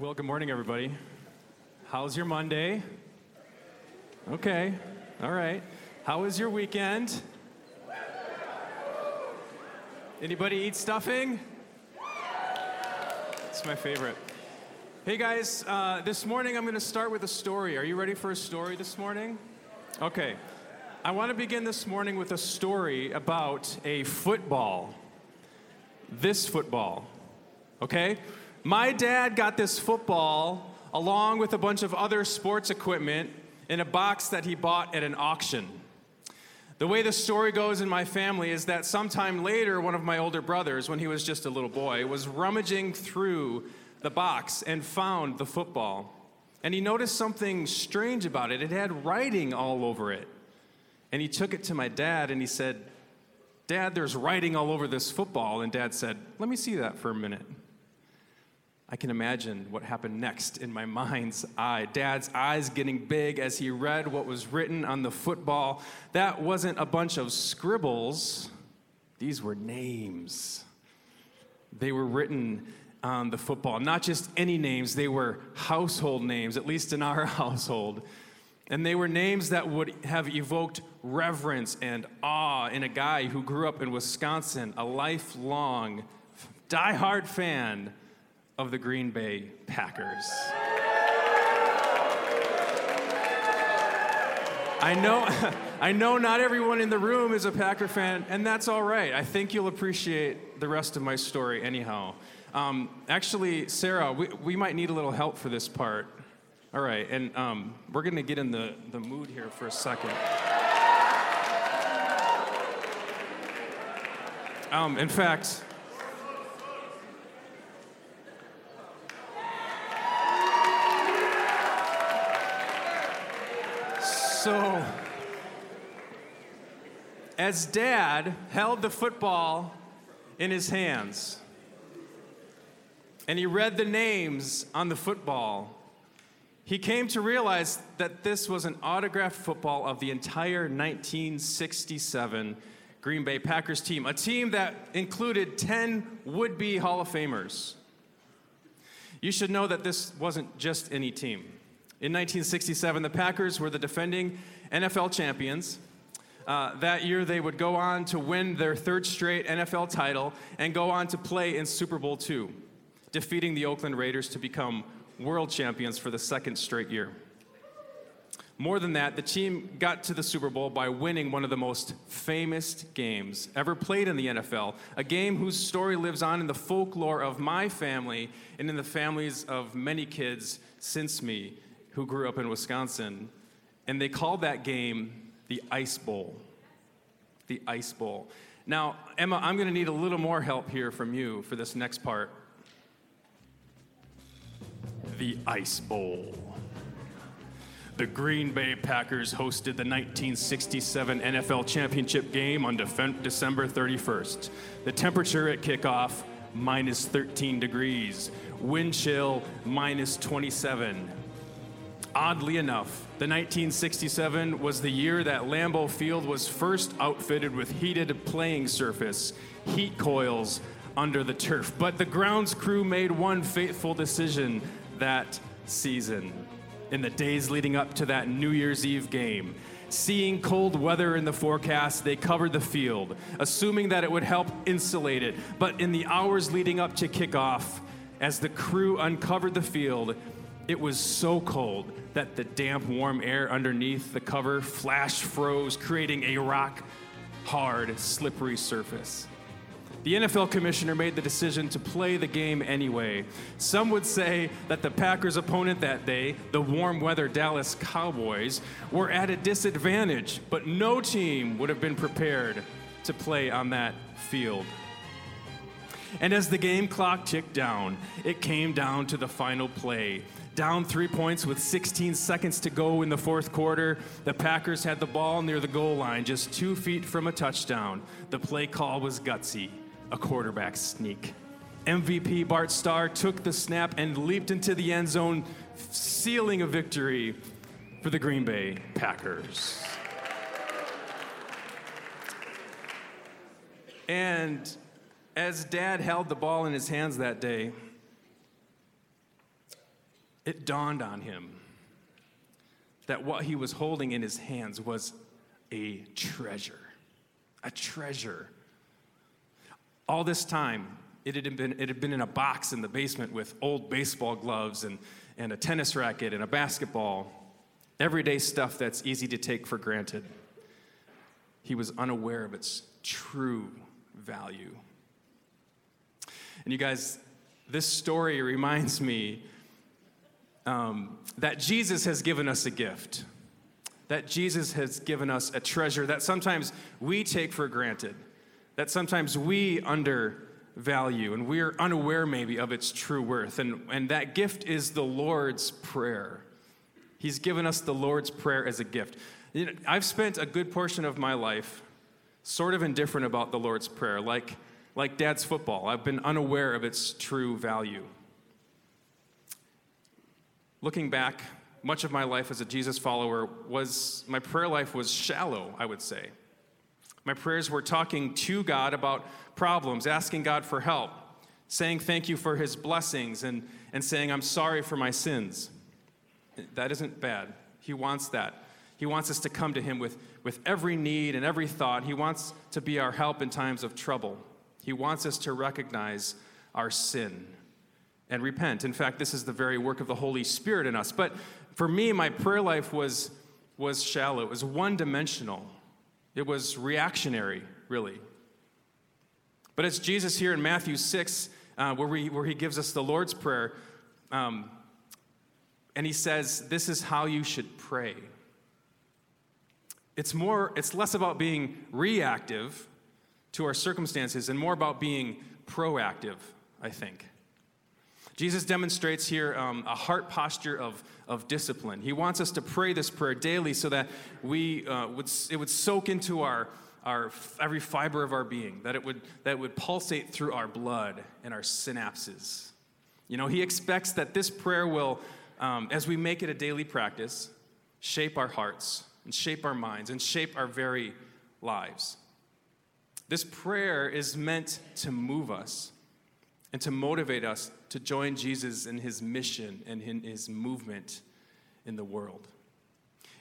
Well, good morning, everybody. How's your Monday? Okay, all right. How was your weekend? Anybody eat stuffing? It's my favorite. Hey guys, uh, this morning I'm going to start with a story. Are you ready for a story this morning? Okay. I want to begin this morning with a story about a football. This football. Okay? My dad got this football along with a bunch of other sports equipment in a box that he bought at an auction. The way the story goes in my family is that sometime later, one of my older brothers, when he was just a little boy, was rummaging through the box and found the football. And he noticed something strange about it. It had writing all over it. And he took it to my dad and he said, Dad, there's writing all over this football. And dad said, Let me see that for a minute. I can imagine what happened next in my mind's eye. Dad's eyes getting big as he read what was written on the football. That wasn't a bunch of scribbles, these were names. They were written on the football. Not just any names, they were household names, at least in our household. And they were names that would have evoked reverence and awe in a guy who grew up in Wisconsin, a lifelong, diehard fan of the Green Bay Packers. I know, I know not everyone in the room is a Packer fan, and that's all right. I think you'll appreciate the rest of my story anyhow. Um, actually, Sarah, we, we might need a little help for this part. All right, and um, we're going to get in the, the mood here for a second. Um, in fact, so as dad held the football in his hands, and he read the names on the football, he came to realize that this was an autographed football of the entire 1967 Green Bay Packers team, a team that included 10 would be Hall of Famers. You should know that this wasn't just any team. In 1967, the Packers were the defending NFL champions. Uh, that year, they would go on to win their third straight NFL title and go on to play in Super Bowl II defeating the Oakland Raiders to become world champions for the second straight year. More than that, the team got to the Super Bowl by winning one of the most famous games ever played in the NFL, a game whose story lives on in the folklore of my family and in the families of many kids since me who grew up in Wisconsin. And they called that game the Ice Bowl. The Ice Bowl. Now, Emma, I'm going to need a little more help here from you for this next part the Ice Bowl. The Green Bay Packers hosted the 1967 NFL Championship game on December 31st. The temperature at kickoff, minus 13 degrees. Wind chill, minus 27. Oddly enough, the 1967 was the year that Lambeau Field was first outfitted with heated playing surface, heat coils under the turf. But the grounds crew made one fateful decision that season. In the days leading up to that New Year's Eve game, seeing cold weather in the forecast, they covered the field, assuming that it would help insulate it. But in the hours leading up to kickoff, as the crew uncovered the field, it was so cold that the damp, warm air underneath the cover flash froze, creating a rock hard, slippery surface. The NFL commissioner made the decision to play the game anyway. Some would say that the Packers' opponent that day, the warm weather Dallas Cowboys, were at a disadvantage, but no team would have been prepared to play on that field. And as the game clock ticked down, it came down to the final play. Down three points with 16 seconds to go in the fourth quarter, the Packers had the ball near the goal line, just two feet from a touchdown. The play call was gutsy a quarterback sneak. MVP Bart Starr took the snap and leaped into the end zone, sealing a victory for the Green Bay Packers. And as dad held the ball in his hands that day, it dawned on him that what he was holding in his hands was a treasure. A treasure. All this time, it had been, it had been in a box in the basement with old baseball gloves and, and a tennis racket and a basketball, everyday stuff that's easy to take for granted. He was unaware of its true value. And you guys, this story reminds me um, that Jesus has given us a gift, that Jesus has given us a treasure that sometimes we take for granted, that sometimes we undervalue, and we're unaware maybe of its true worth. And, and that gift is the Lord's Prayer. He's given us the Lord's Prayer as a gift. You know, I've spent a good portion of my life sort of indifferent about the Lord's Prayer, like, like dad's football. I've been unaware of its true value. Looking back, much of my life as a Jesus follower was my prayer life was shallow, I would say. My prayers were talking to God about problems, asking God for help, saying thank you for his blessings, and, and saying I'm sorry for my sins. That isn't bad. He wants that. He wants us to come to him with, with every need and every thought. He wants to be our help in times of trouble. He wants us to recognize our sin and repent. In fact, this is the very work of the Holy Spirit in us. But for me, my prayer life was, was shallow, it was one dimensional, it was reactionary, really. But it's Jesus here in Matthew 6, uh, where, we, where he gives us the Lord's Prayer, um, and he says, This is how you should pray. It's, more, it's less about being reactive to our circumstances and more about being proactive, I think. Jesus demonstrates here um, a heart posture of, of discipline. He wants us to pray this prayer daily so that we uh, would, it would soak into our, our every fiber of our being, that it would, that it would pulsate through our blood and our synapses. You know, he expects that this prayer will, um, as we make it a daily practice, shape our hearts and shape our minds and shape our very lives. This prayer is meant to move us and to motivate us to join Jesus in his mission and in his movement in the world.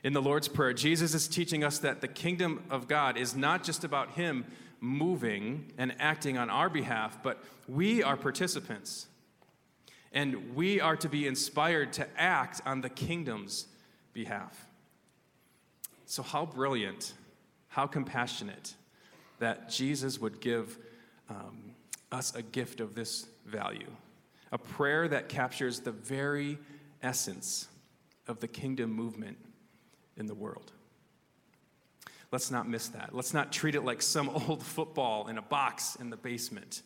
In the Lord's Prayer, Jesus is teaching us that the kingdom of God is not just about him moving and acting on our behalf, but we are participants. And we are to be inspired to act on the kingdom's behalf. So, how brilliant, how compassionate that Jesus would give um, us a gift of this value a prayer that captures the very essence of the kingdom movement in the world. Let's not miss that. Let's not treat it like some old football in a box in the basement.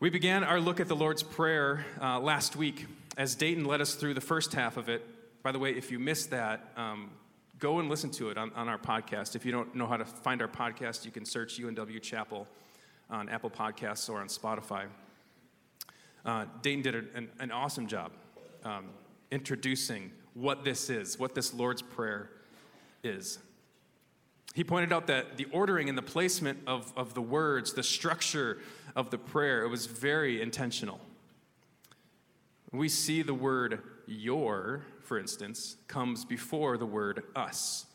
We began our look at the Lord's Prayer uh, last week as Dayton led us through the first half of it. By the way, if you missed that, um, go and listen to it on, on our podcast. If you don't know how to find our podcast, you can search UNW Chapel on Apple Podcasts or on Spotify. Uh, Dayton did an, an awesome job um, introducing what this is, what this Lord's Prayer is. He pointed out that the ordering and the placement of, of the words, the structure of the prayer, it was very intentional. We see the word your, for instance, comes before the word us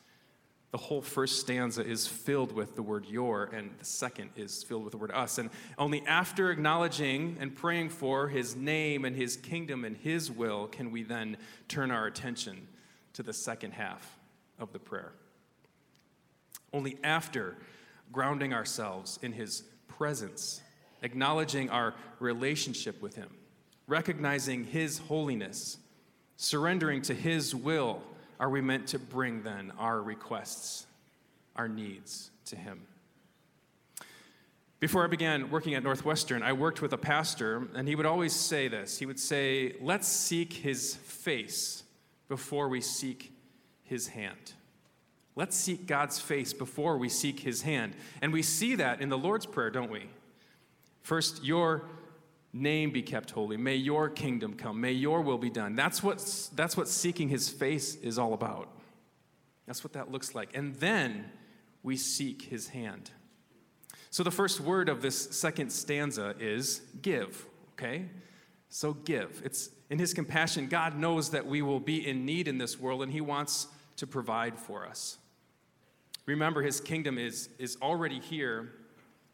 the whole first stanza is filled with the word your, and the second is filled with the word us. And only after acknowledging and praying for his name and his kingdom and his will can we then turn our attention to the second half of the prayer. Only after grounding ourselves in his presence, acknowledging our relationship with him, recognizing his holiness, surrendering to his will are we meant to bring then our requests, our needs to Him? Before I began working at Northwestern, I worked with a pastor, and he would always say this. He would say, Let's seek His face before we seek His hand. Let's seek God's face before we seek His hand. And we see that in the Lord's Prayer, don't we? First, your name be kept holy. May your kingdom come. May your will be done. That's what, that's what seeking his face is all about. That's what that looks like. And then we seek his hand. So the first word of this second stanza is give, okay? So give. It's in His compassion, God knows that we will be in need in this world, and He wants to provide for us. Remember, His kingdom is, is already here,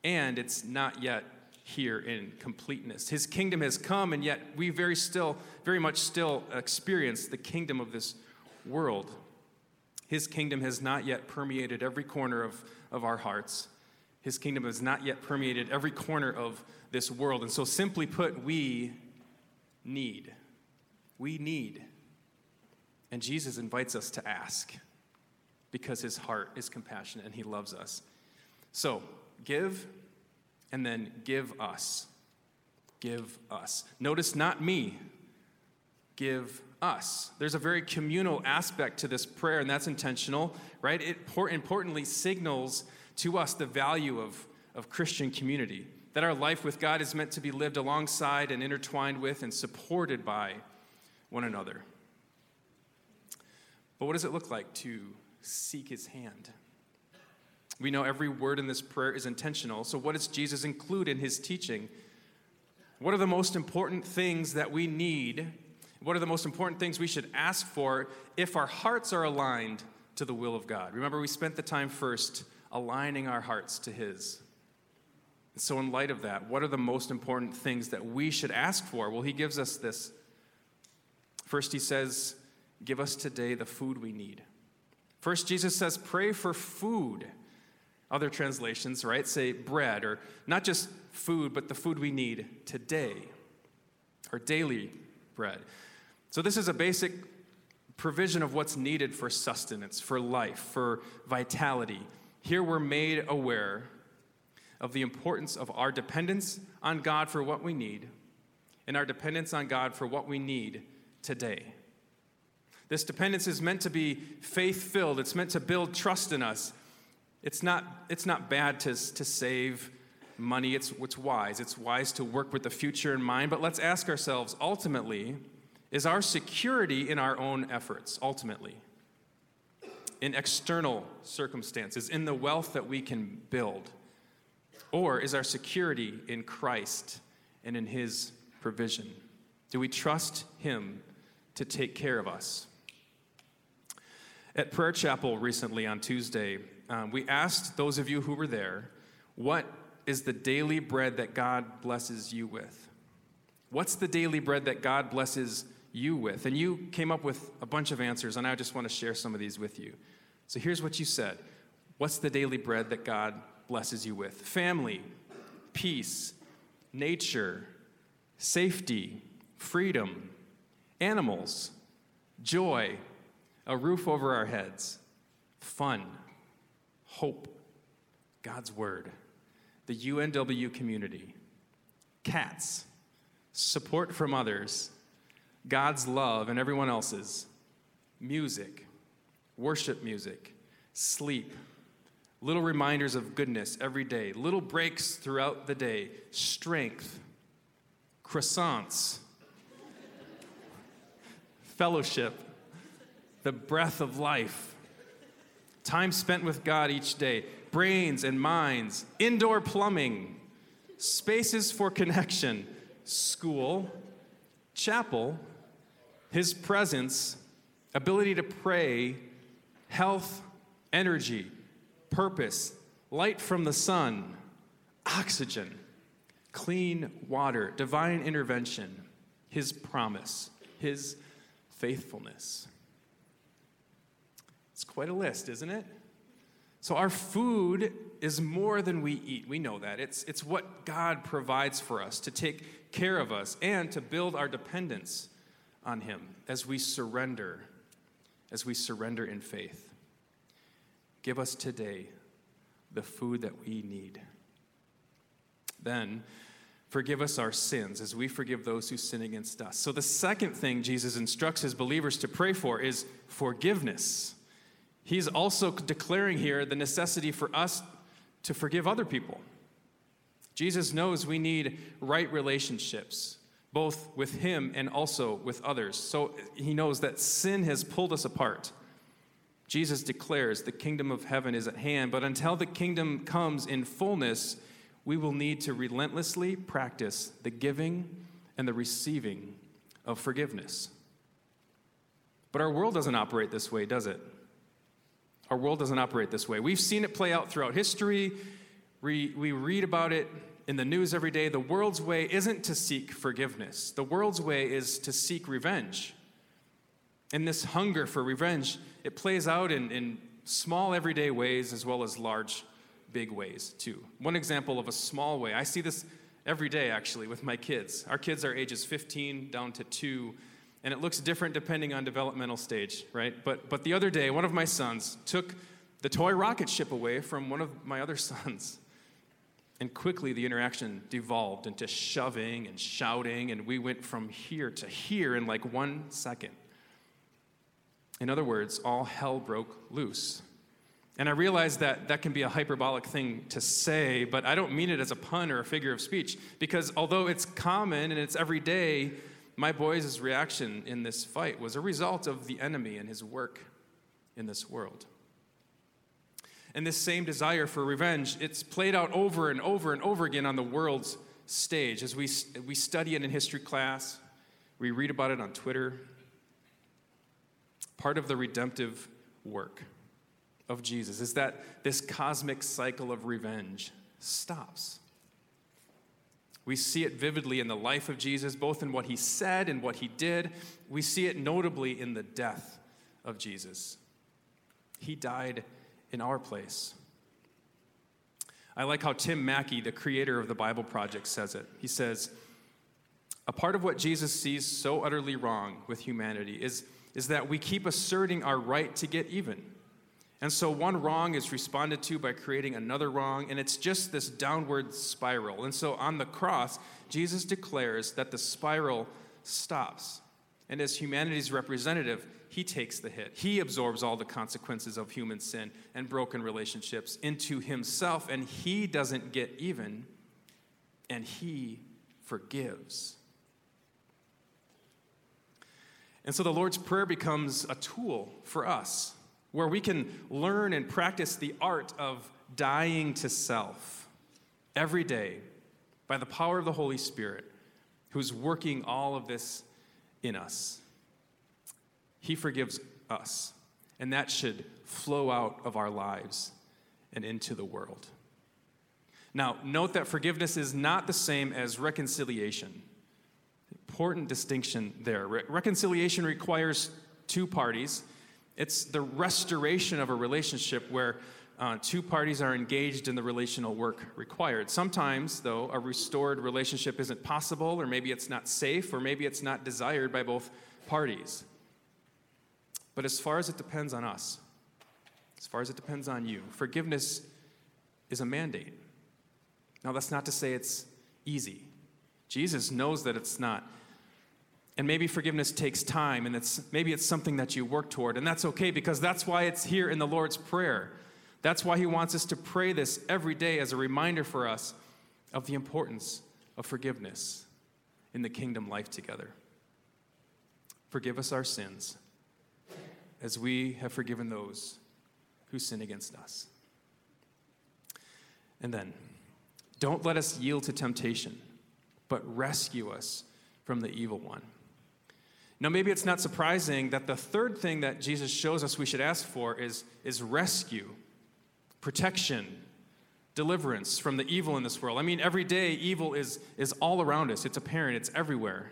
and it's not yet here in completeness. His kingdom has come, and yet we very still, very much still experience the kingdom of this world. His kingdom has not yet permeated every corner of, of our hearts. His kingdom has not yet permeated every corner of this world. And so, simply put, we need. We need. And Jesus invites us to ask because his heart is compassionate and he loves us. So, give and then give us. Give us. Notice not me, give us. There's a very communal aspect to this prayer, and that's intentional, right? It importantly signals to us the value of, of Christian community, that our life with God is meant to be lived alongside and intertwined with and supported by one another. But what does it look like to seek his hand? We know every word in this prayer is intentional. So, what does Jesus include in his teaching? What are the most important things that we need? What are the most important things we should ask for if our hearts are aligned to the will of God? Remember, we spent the time first aligning our hearts to His. So, in light of that, what are the most important things that we should ask for? Well, He gives us this. First, He says, Give us today the food we need. First, Jesus says, Pray for food. Other translations, right, say bread, or not just food, but the food we need today, our daily bread. So, this is a basic provision of what's needed for sustenance, for life, for vitality. Here we're made aware of the importance of our dependence on God for what we need and our dependence on God for what we need today. This dependence is meant to be faith filled, it's meant to build trust in us. It's not, it's not bad to, to save money, it's, it's wise. It's wise to work with the future in mind. But let's ask ourselves ultimately, is our security in our own efforts, ultimately? In external circumstances, in the wealth that we can build? Or is our security in Christ and in His provision? Do we trust Him to take care of us? At Prayer Chapel recently on Tuesday, um, we asked those of you who were there, what is the daily bread that God blesses you with? What's the daily bread that God blesses you with? And you came up with a bunch of answers, and I just want to share some of these with you. So here's what you said What's the daily bread that God blesses you with? Family, peace, nature, safety, freedom, animals, joy, a roof over our heads, fun, hope, God's Word, the UNW community, cats, support from others, God's love and everyone else's, music, worship music, sleep, little reminders of goodness every day, little breaks throughout the day, strength, croissants, fellowship, the breath of life time spent with God each day, brains and minds, indoor plumbing, spaces for connection, school, chapel, His presence, ability to pray, health, energy, purpose, light from the sun, oxygen, clean water, divine intervention, His promise, His faithfulness. Quite a list, isn't it? So, our food is more than we eat. We know that. It's, it's what God provides for us to take care of us and to build our dependence on Him as we surrender, as we surrender in faith. Give us today the food that we need. Then, forgive us our sins as we forgive those who sin against us. So, the second thing Jesus instructs his believers to pray for is forgiveness. He's also declaring here the necessity for us to forgive other people. Jesus knows we need right relationships, both with Him and also with others. So He knows that sin has pulled us apart. Jesus declares the kingdom of heaven is at hand, but until the kingdom comes in fullness, we will need to relentlessly practice the giving and the receiving of forgiveness. But our world doesn't operate this way, does it? Our world doesn't operate this way. We've seen it play out throughout history. We, we read about it in the news every day. The world's way isn't to seek forgiveness, the world's way is to seek revenge. And this hunger for revenge, it plays out in, in small everyday ways as well as large, big ways, too. One example of a small way, I see this every day actually with my kids. Our kids are ages 15 down to 2 and it looks different depending on developmental stage, right? But but the other day one of my sons took the toy rocket ship away from one of my other sons. And quickly the interaction devolved into shoving and shouting and we went from here to here in like 1 second. In other words, all hell broke loose. And I realize that that can be a hyperbolic thing to say, but I don't mean it as a pun or a figure of speech, because although it's common and it's everyday, my boys' reaction in this fight was a result of the enemy and his work in this world. And this same desire for revenge, it's played out over and over and over again on the world's stage. As we, we study it in history class, we read about it on Twitter. Part of the redemptive work of Jesus is that this cosmic cycle of revenge stops. We see it vividly in the life of Jesus, both in what he said and what he did. We see it notably in the death of Jesus. He died in our place. I like how Tim Mackie, the creator of the Bible Project, says it. He says, A part of what Jesus sees so utterly wrong with humanity is, is that we keep asserting our right to get even. And so one wrong is responded to by creating another wrong, and it's just this downward spiral. And so on the cross, Jesus declares that the spiral stops. And as humanity's representative, he takes the hit. He absorbs all the consequences of human sin and broken relationships into himself, and he doesn't get even, and he forgives. And so the Lord's Prayer becomes a tool for us where we can learn and practice the art of dying to self every day by the power of the Holy Spirit, who's working all of this in us. He forgives us, and that should flow out of our lives and into the world. Now, note that forgiveness is not the same as reconciliation. Important distinction there. Re- reconciliation requires two parties it's the restoration of a relationship where uh, two parties are engaged in the relational work required. Sometimes, though, a restored relationship isn't possible, or maybe it's not safe, or maybe it's not desired by both parties. But as far as it depends on us, as far as it depends on you, forgiveness is a mandate. Now, that's not to say it's easy. Jesus knows that it's not and maybe forgiveness takes time, and it's, maybe it's something that you work toward, and that's okay because that's why it's here in the Lord's Prayer. That's why He wants us to pray this every day as a reminder for us of the importance of forgiveness in the kingdom life together. Forgive us our sins as we have forgiven those who sin against us. And then, don't let us yield to temptation, but rescue us from the evil one. Now, maybe it's not surprising that the third thing that Jesus shows us we should ask for is, is rescue, protection, deliverance from the evil in this world. I mean, every day, evil is, is all around us, it's apparent, it's everywhere.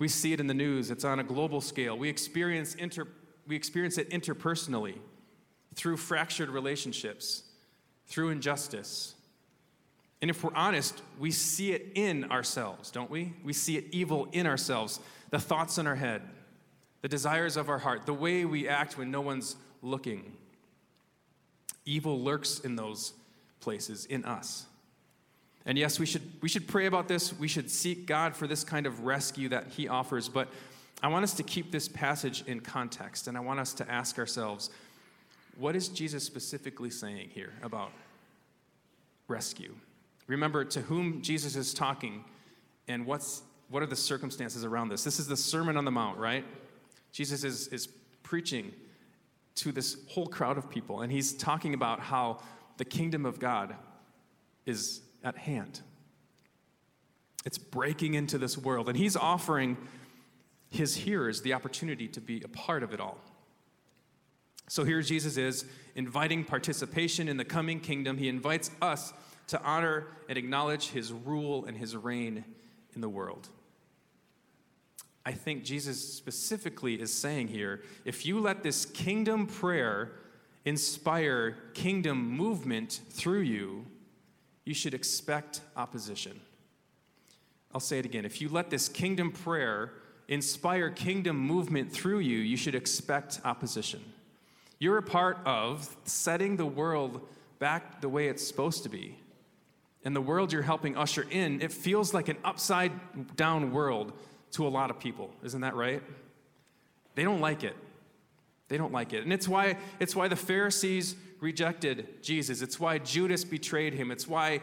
We see it in the news, it's on a global scale. We experience, inter, we experience it interpersonally through fractured relationships, through injustice. And if we're honest, we see it in ourselves, don't we? We see it evil in ourselves the thoughts in our head, the desires of our heart, the way we act when no one's looking. Evil lurks in those places, in us. And yes, we should, we should pray about this. We should seek God for this kind of rescue that He offers. But I want us to keep this passage in context, and I want us to ask ourselves what is Jesus specifically saying here about rescue? Remember to whom Jesus is talking and what's what are the circumstances around this? This is the Sermon on the Mount, right? Jesus is, is preaching to this whole crowd of people, and he's talking about how the kingdom of God is at hand. It's breaking into this world. And he's offering his hearers the opportunity to be a part of it all. So here Jesus is inviting participation in the coming kingdom. He invites us to honor and acknowledge his rule and his reign in the world. I think Jesus specifically is saying here if you let this kingdom prayer inspire kingdom movement through you, you should expect opposition. I'll say it again. If you let this kingdom prayer inspire kingdom movement through you, you should expect opposition. You're a part of setting the world back the way it's supposed to be. And the world you're helping usher in, it feels like an upside down world to a lot of people. Isn't that right? They don't like it. They don't like it. And it's why it's why the Pharisees rejected Jesus. It's why Judas betrayed him. It's why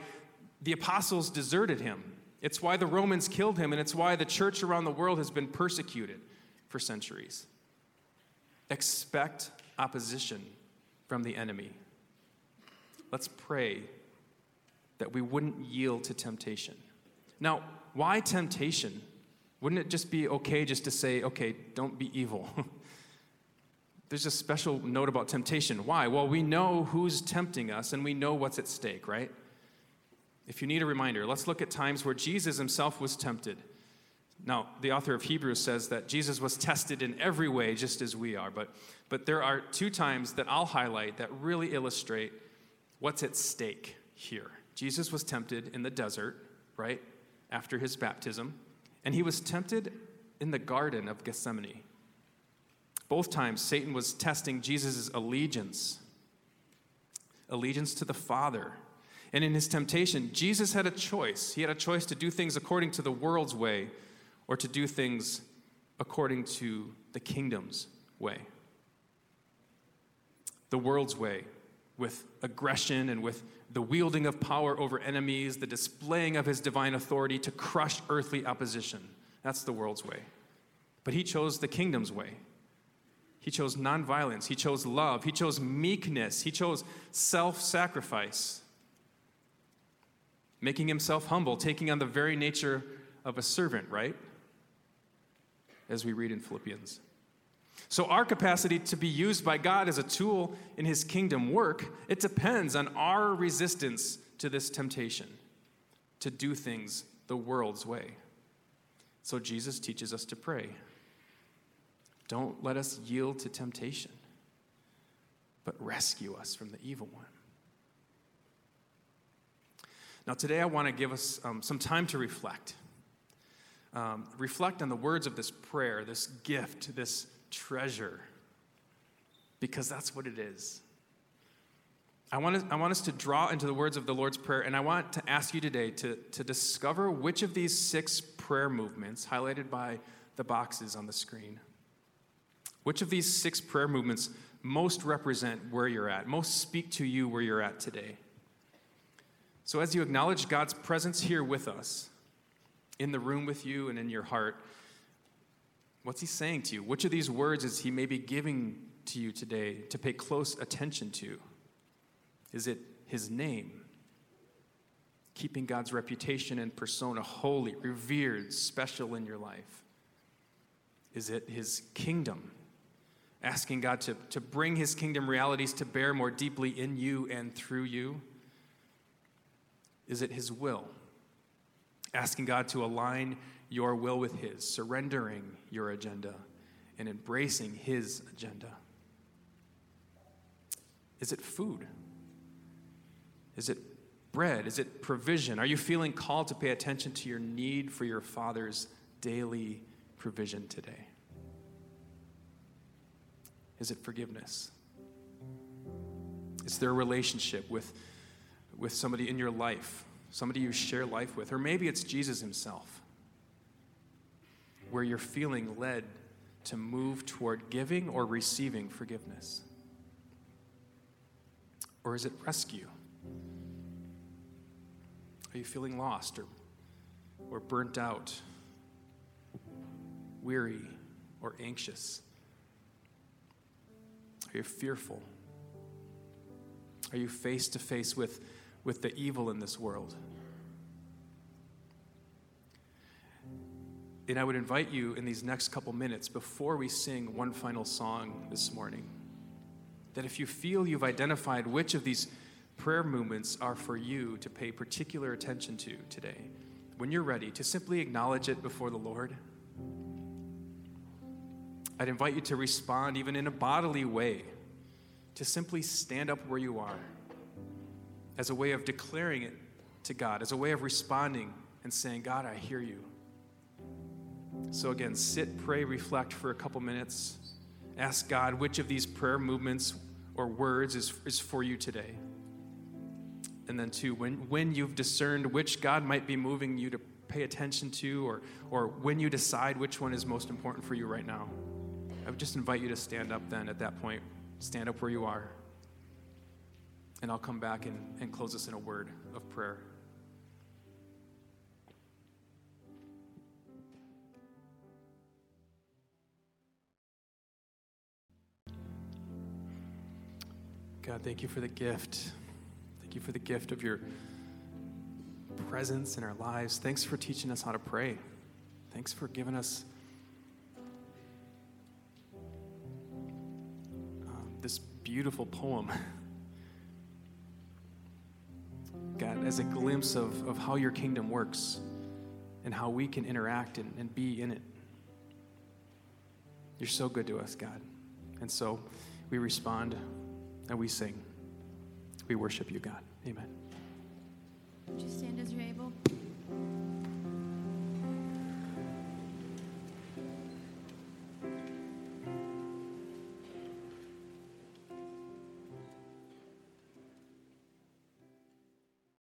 the apostles deserted him. It's why the Romans killed him and it's why the church around the world has been persecuted for centuries. Expect opposition from the enemy. Let's pray that we wouldn't yield to temptation. Now, why temptation? Wouldn't it just be okay just to say, okay, don't be evil? There's a special note about temptation. Why? Well, we know who's tempting us and we know what's at stake, right? If you need a reminder, let's look at times where Jesus himself was tempted. Now, the author of Hebrews says that Jesus was tested in every way, just as we are. But, but there are two times that I'll highlight that really illustrate what's at stake here. Jesus was tempted in the desert, right, after his baptism, and he was tempted in the Garden of Gethsemane. Both times, Satan was testing Jesus' allegiance allegiance to the Father. And in his temptation, Jesus had a choice. He had a choice to do things according to the world's way or to do things according to the kingdom's way. The world's way, with aggression and with the wielding of power over enemies, the displaying of his divine authority to crush earthly opposition. That's the world's way. But he chose the kingdom's way. He chose nonviolence. He chose love. He chose meekness. He chose self sacrifice, making himself humble, taking on the very nature of a servant, right? As we read in Philippians. So, our capacity to be used by God as a tool in His kingdom work, it depends on our resistance to this temptation to do things the world's way. So, Jesus teaches us to pray. Don't let us yield to temptation, but rescue us from the evil one. Now, today I want to give us um, some time to reflect. Um, reflect on the words of this prayer, this gift, this treasure because that's what it is. I want, to, I want us to draw into the words of the Lord's Prayer, and I want to ask you today to, to discover which of these six prayer movements, highlighted by the boxes on the screen, which of these six prayer movements most represent where you're at, most speak to you where you're at today. So, as you acknowledge God's presence here with us, in the room with you and in your heart, What's he saying to you? Which of these words is he maybe giving to you today to pay close attention to? Is it his name? Keeping God's reputation and persona holy, revered, special in your life? Is it his kingdom? Asking God to, to bring his kingdom realities to bear more deeply in you and through you? Is it his will? Asking God to align your will with His, surrendering your agenda and embracing His agenda? Is it food? Is it bread? Is it provision? Are you feeling called to pay attention to your need for your Father's daily provision today? Is it forgiveness? Is there a relationship with, with somebody in your life, somebody you share life with? Or maybe it's Jesus himself where you're feeling led to move toward giving or receiving forgiveness? Or is it rescue? Are you feeling lost or, or burnt out, weary or anxious? Are you fearful? Are you face to face with, with the evil in this world? And I would invite you in these next couple minutes, before we sing one final song this morning, that if you feel you've identified which of these prayer movements are for you to pay particular attention to today, when you're ready to simply acknowledge it before the Lord, I'd invite you to respond even in a bodily way, to simply stand up where you are as a way of declaring it to God, as a way of responding and saying, God, I hear you. So, again, sit, pray, reflect for a couple minutes. Ask God which of these prayer movements or words is, is for you today. And then, two, when, when you've discerned which God might be moving you to pay attention to, or, or when you decide which one is most important for you right now, I would just invite you to stand up then at that point. Stand up where you are. And I'll come back and, and close us in a word of prayer. God, thank you for the gift. Thank you for the gift of your presence in our lives. Thanks for teaching us how to pray. Thanks for giving us um, this beautiful poem. God, as a glimpse of, of how your kingdom works and how we can interact and, and be in it. You're so good to us, God. And so we respond and we sing. We worship you, God. Amen.